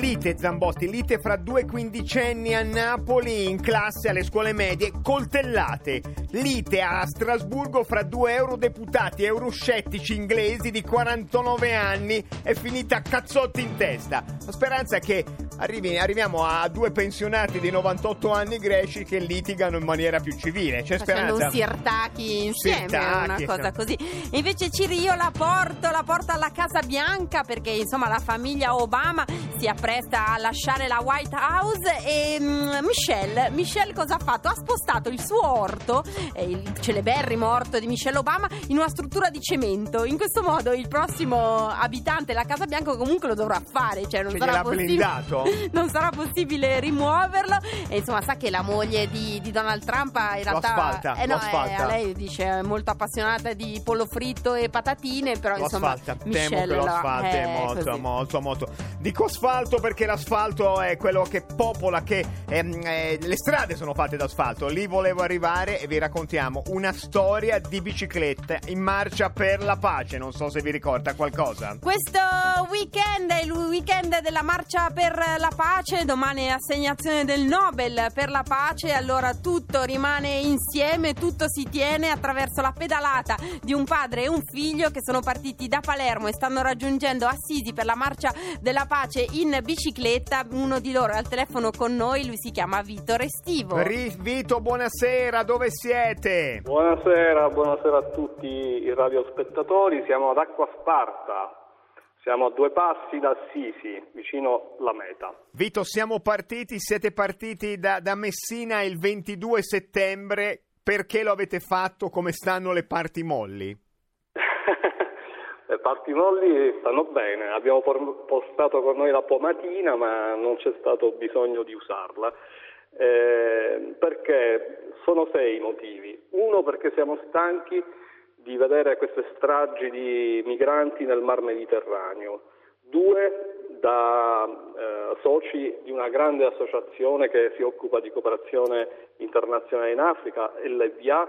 Lite Zambotti, lite fra due quindicenni a Napoli in classe alle scuole medie, coltellate. Lite a Strasburgo fra due eurodeputati euroscettici inglesi di 49 anni è finita a cazzotti in testa. La speranza è che arrivi- arriviamo a due pensionati di 98 anni greci che litigano in maniera più civile. C'è Facendo speranza. un sirtaki insieme, Sirtaki, una cosa esatto. così. E invece Ciri io la porto, la porto alla Casa Bianca perché insomma la famiglia Obama si appresta a lasciare la White House e mm, Michelle, Michelle cosa ha fatto? Ha spostato il suo orto, eh, il celeberrimo orto di Michelle Obama, in una struttura di cemento. In questo modo il prossimo abitante della Casa Bianca comunque lo dovrà fare, cioè non Che sarà possibile blindato? non sarà possibile rimuoverlo e insomma sa che la moglie di, di Donald Trump in realtà asfalta, eh no, asfalta. eh, lei dice è molto appassionata di pollo fritto e patatine però Lo insomma asfalta, temo che lo asfalto è eh, molto, molto, molto. Dico asfalto perché l'asfalto è quello che popola, che ehm, eh, le strade sono fatte d'asfalto. Lì volevo arrivare e vi raccontiamo una storia di bicicletta in marcia per la pace. Non so se vi ricorda qualcosa. Questo weekend è il weekend della marcia per la pace, domani è assegnazione del Nobel per la pace, allora tutto rimane insieme, tutto si tiene attraverso la pedalata di un padre e un figlio che sono partiti da Palermo e stanno raggiungendo Assisi per la marcia della pace in bicicletta. Uno di loro è al telefono con noi, lui si chiama Vito Restivo. Ri- Vito, buonasera, dove siete? Buonasera, buonasera a tutti i radiospettatori. Siamo ad Acqua Sparta, siamo a due passi da Assisi, vicino la meta. Vito, siamo partiti, siete partiti da, da Messina il 22 settembre. Perché lo avete fatto? Come stanno le parti molli? Le parti molli stanno bene, abbiamo por- portato con noi la pomatina ma non c'è stato bisogno di usarla. Eh, perché sono sei i motivi. Uno perché siamo stanchi di vedere queste stragi di migranti nel mar Mediterraneo. Due da eh, soci di una grande associazione che si occupa di cooperazione internazionale in Africa, LVA,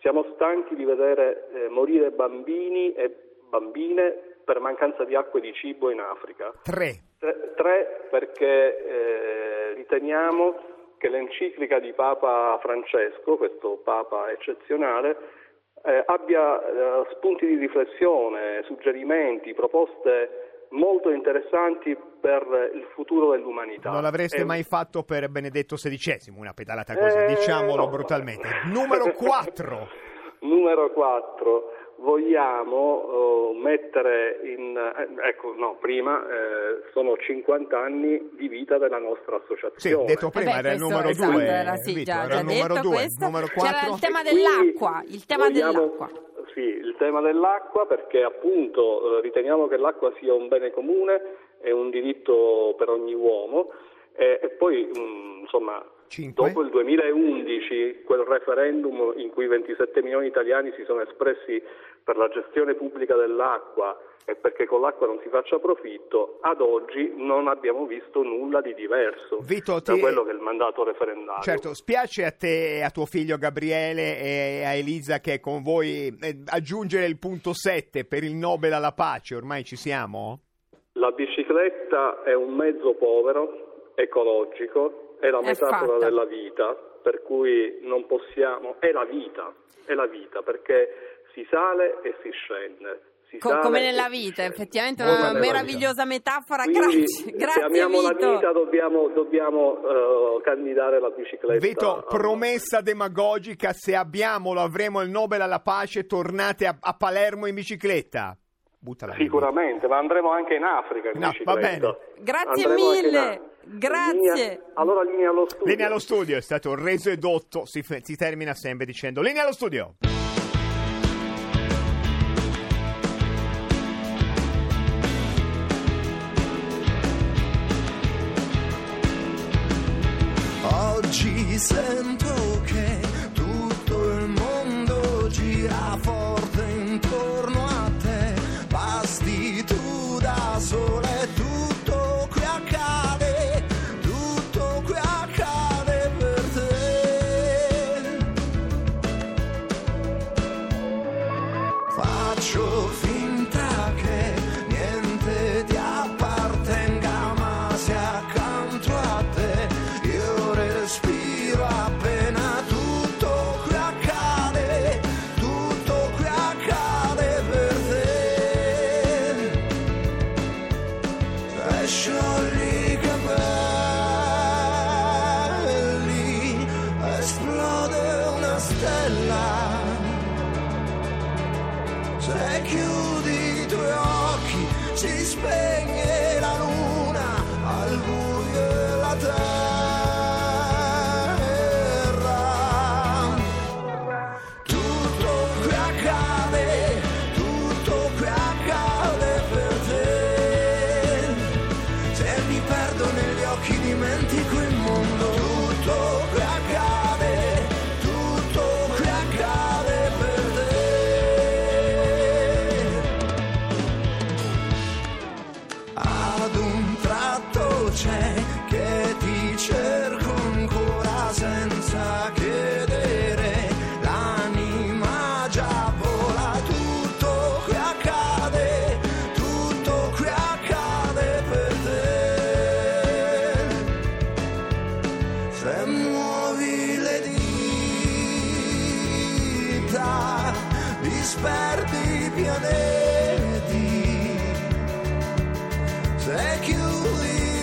siamo stanchi di vedere eh, morire bambini e bambine per mancanza di acqua e di cibo in Africa. Tre. Tre, tre, perché eh, riteniamo che l'enciclica di Papa Francesco, questo Papa eccezionale, eh, abbia eh, spunti di riflessione, suggerimenti, proposte molto interessanti per il futuro dell'umanità. Non l'avreste E- mai fatto per Benedetto XVI, una pedalata così, Eh, diciamolo no. brutalmente. Numero 4. Numero 4. Vogliamo eh, mettere in... eh, ecco, no, prima eh, sono 50 anni di vita della nostra Sì, associazione. detto prima Eh beh, era il numero esatto, 2. era, sì, Vito, già, era già il numero detto 2. questo. Numero C'era 4. il tema dell'acqua, il tema vogliamo- dell'acqua. Sì, il tema dell'acqua perché appunto eh, riteniamo che l'acqua sia un bene comune e un diritto per ogni uomo e, e poi mm, insomma Cinque. dopo il 2011 quel referendum in cui 27 milioni di italiani si sono espressi per la gestione pubblica dell'acqua e perché con l'acqua non si faccia profitto, ad oggi non abbiamo visto nulla di diverso Vito, da ti- quello che è il mandato referendario. Certo, spiace a te e a tuo figlio Gabriele e a Elisa che è con voi eh, aggiungere il punto 7 per il Nobel alla pace, ormai ci siamo? La bicicletta è un mezzo povero, ecologico, è la È metafora fatta. della vita, per cui non possiamo, è la vita, è la vita, perché si sale e si scende. Si Co- sale come nella vita, scende. effettivamente Come una meravigliosa metafora. vita. Quindi, Grazie, se grazie amiamo la Vito. vita dobbiamo, dobbiamo, eh, candidare la bicicletta. Vito, a- promessa demagogica, se abbiamo, lo avremo il Nobel alla pace, tornate a, a Palermo in bicicletta. Buttala. Sicuramente, ma andremo anche in Africa in No, va bicicletta. bene. Grazie Andremo anche in mille, Africa. Grazie. Linea- allora linea allo studio. Linea allo studio, è stato reso edotto, si, si termina sempre dicendo linea allo studio.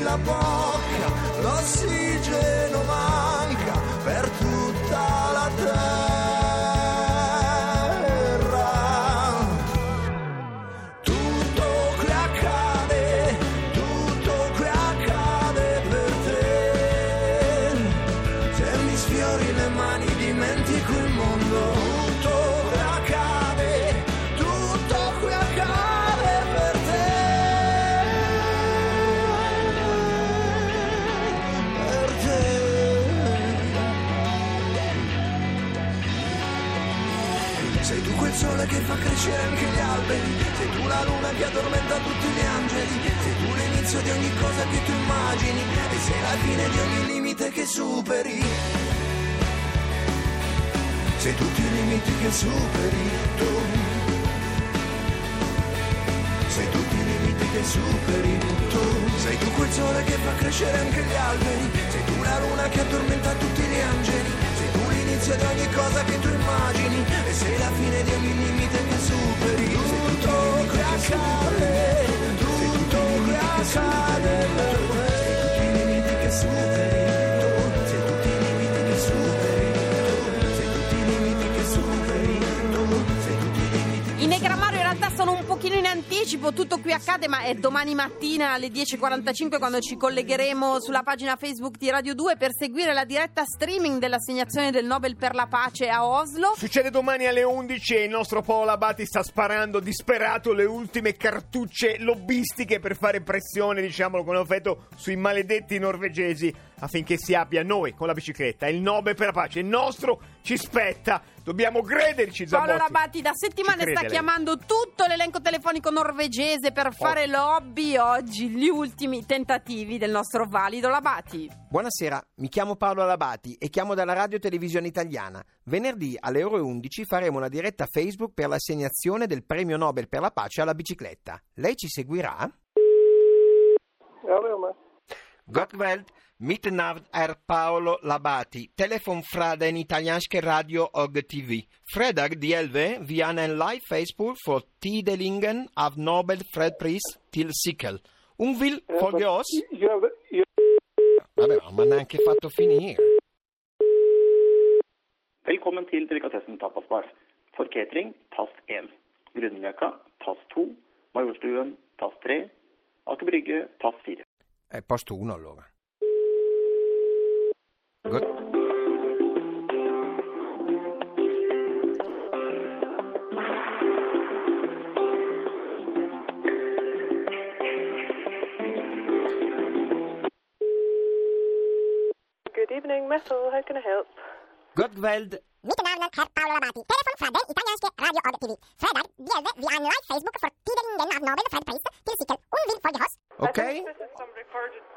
La bocca, l'ossigeno sole che fa crescere anche gli alberi, sei tu la luna che addormenta tutti gli angeli, sei tu l'inizio di ogni cosa che tu immagini e sei la fine di ogni limite che superi. Sei tutti i limiti che superi tu. Sei tutti i limiti che superi tu. Sei tu quel sole che fa crescere anche gli alberi. Sei tu la luna che addormenta tutti gli angeli. L'inizio di ogni cosa che tu immagini. E sei la fine di ogni limite che superi. Tutto qui accade, tutto qui accade per anticipo, tutto qui accade, ma è domani mattina alle 10.45 quando ci collegheremo sulla pagina Facebook di Radio 2 per seguire la diretta streaming dell'assegnazione del Nobel per la pace a Oslo. Succede domani alle 11 e il nostro Paolo Abati sta sparando disperato le ultime cartucce lobbistiche per fare pressione, diciamolo con affetto, sui maledetti norvegesi affinché si abbia noi con la bicicletta. Il Nobel per la pace, il nostro ci spetta. Dobbiamo crederci. Paolo Rabatti da settimane sta chiamando tutto l'elenco telefonico norvegese per fare lobby oggi, gli ultimi tentativi del nostro valido Labati. Buonasera, mi chiamo Paolo Alabati e chiamo dalla Radio Televisione Italiana. Venerdì alle ore 11 faremo una diretta Facebook per l'assegnazione del premio Nobel per la pace alla bicicletta. Lei ci seguirà? Gott mitt namn är Paolo Labati. Telefon fra den italienska radio och TV. Fredag de 11 via en live Facebook för tilldelningen av Nobel fredspris till cykel. Hon vill följa oss? Jag, jag, Vabbè, ma neanche fatto finire. Velkommen til delikatessen tapasbar. For catering, tast 1. Grünerløkka, tast 2. Majorstuen, tast 3. Aker Brygge, tast 4. È posto 1 allora. Good. Good evening, Metal. How can I help? Godveld, Mitt navn er Paolo Labati. Telefon fra den italienske radio og TV. Fredag blir via en live Facebook for tildelingen av Nobel fredspris til sykkel. Hun vil følge oss. ok?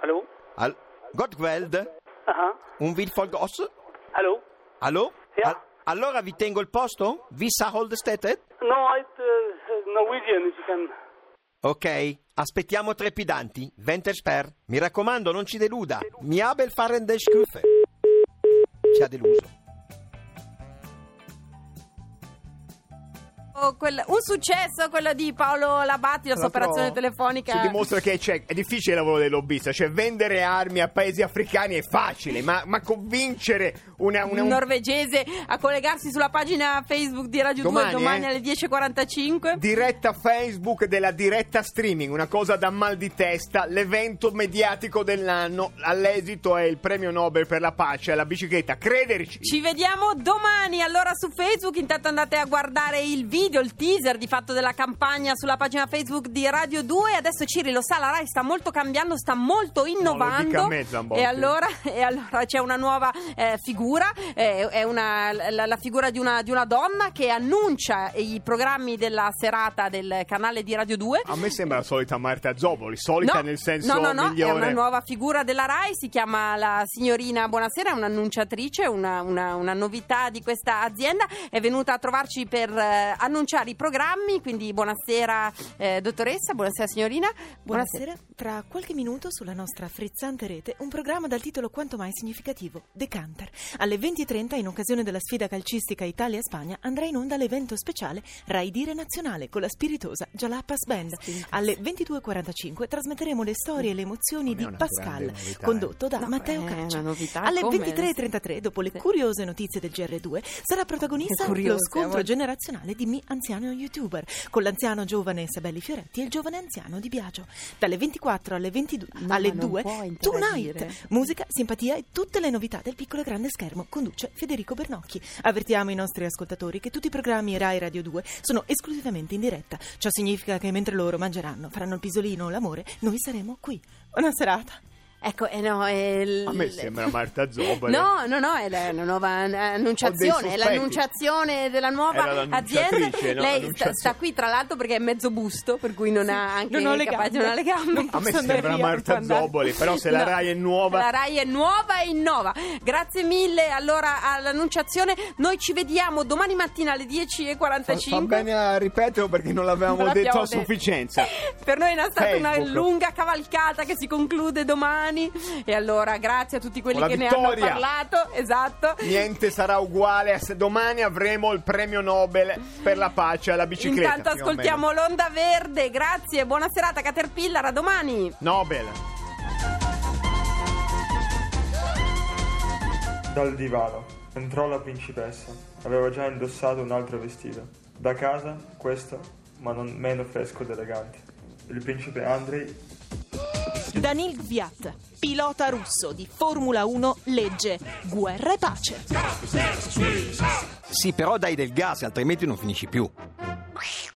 Hallo? Al- Godveld, Aha. un vil folge oss? Hallo? Allo? Ja. Al- allora vi tengo il posto? Vissa Holdestedet? No, it's uh, Norwegian, if you can. Ok, aspettiamo trepidanti. Ventersper. Mi raccomando, non ci deluda. Mi abel faren de. Ci ha deluso. Quel- un successo quello di Paolo Labatti, la sua operazione telefonica. Si dimostra che c'è- è difficile il lavoro del lobbista, cioè vendere armi a paesi africani è facile, ma, ma convincere una, una- un un- norvegese a collegarsi sulla pagina Facebook di Radio Domani, 2 domani eh? alle 10.45. diretta Facebook della diretta streaming, una cosa da mal di testa, l'evento mediatico dell'anno, all'esito è il premio Nobel per la pace alla bicicletta, crederci. Ci vediamo domani allora su Facebook. Intanto andate a guardare il video, il teaser di fatto della campagna sulla pagina Facebook di Radio 2. Adesso Ciri lo sa, la Rai sta molto cambiando, sta molto innovando. a me, e, allora, e allora c'è una nuova eh, figura, eh, è una- la, la figura di una, di una donna che annuncia i programmi della serata del canale di Radio 2. A me sembra la solita Marta Zoboli, solita nel senso no, no, no, migliore. è una nuova figura della RAI, si chiama la signorina Buonasera, è un'annunciatrice, una, una- una novità di questa azienda, è venuta a trovarci per eh, annunciare i programmi, quindi buonasera eh, dottoressa, buonasera signorina. Buonasera, tra qualche minuto sulla nostra frizzante rete un programma dal titolo quanto mai significativo, Decanter. Alle 20.30 in occasione della sfida calcistica Italia-Spagna andrà in onda l'evento speciale Rai Dire Nazionale con la spiritosa Jalapas Band. Alle 22.45 trasmetteremo le storie e le emozioni di Pascal, novità, condotto da No, Matteo Caccia. novità, Alle come? 23.33, dopo le Sì. curiose notizie del GR2, sarà protagonista lo scontro generazionale di Mi Anziano YouTuber, con l'anziano giovane Sabelli Fioretti e il giovane anziano di Biagio. Dalle 24 alle 22 No, alle ma non 2 può interagire. Tonight. Musica, simpatia e tutte le novità del piccolo e grande schermo conduce Federico Bernocchi. Avvertiamo i nostri ascoltatori che tutti i programmi Rai Radio 2 sono esclusivamente in diretta. Ciò significa che mentre loro mangeranno, faranno il pisolino o l'amore, noi saremo qui. Buona serata. Ecco, eh, no, è il- A me sembra Marta Zoboli. No, no, no, è la, nuova annunciazione, è l'annunciazione della nuova azienda. no? Lei sta, sta qui tra l'altro perché è mezzo busto, per cui non ha anche non ho le capace- gambe. non ha le gambe. Non A me sembra Marta. Zoboli, però se la Rai è nuova... La Rai è nuova e innova. Grazie mille allora all'annunciazione. Noi ci vediamo domani mattina alle 10.45. Fa, fa bene a ripeterlo perché non l'avevamo Non detto a sufficienza. Per noi è stata una Facebook. lunga cavalcata che si conclude domani. E allora grazie a tutti quelli che ne vittoria. hanno parlato. Esatto. Niente sarà uguale. a se domani avremo il premio Nobel per la pace alla bicicletta. Intanto ascoltiamo l'onda verde. Grazie, buona serata Caterpillar, a domani. Nobel. Dal divano entrò la principessa. Aveva già indossato un altro vestito. Da casa, questo, ma non meno fresco ed elegante. Il principe Andrei Danil Gviat, pilota russo di Formula 1, legge Guerra e pace. Sì, però dai del gas, altrimenti non finisci più.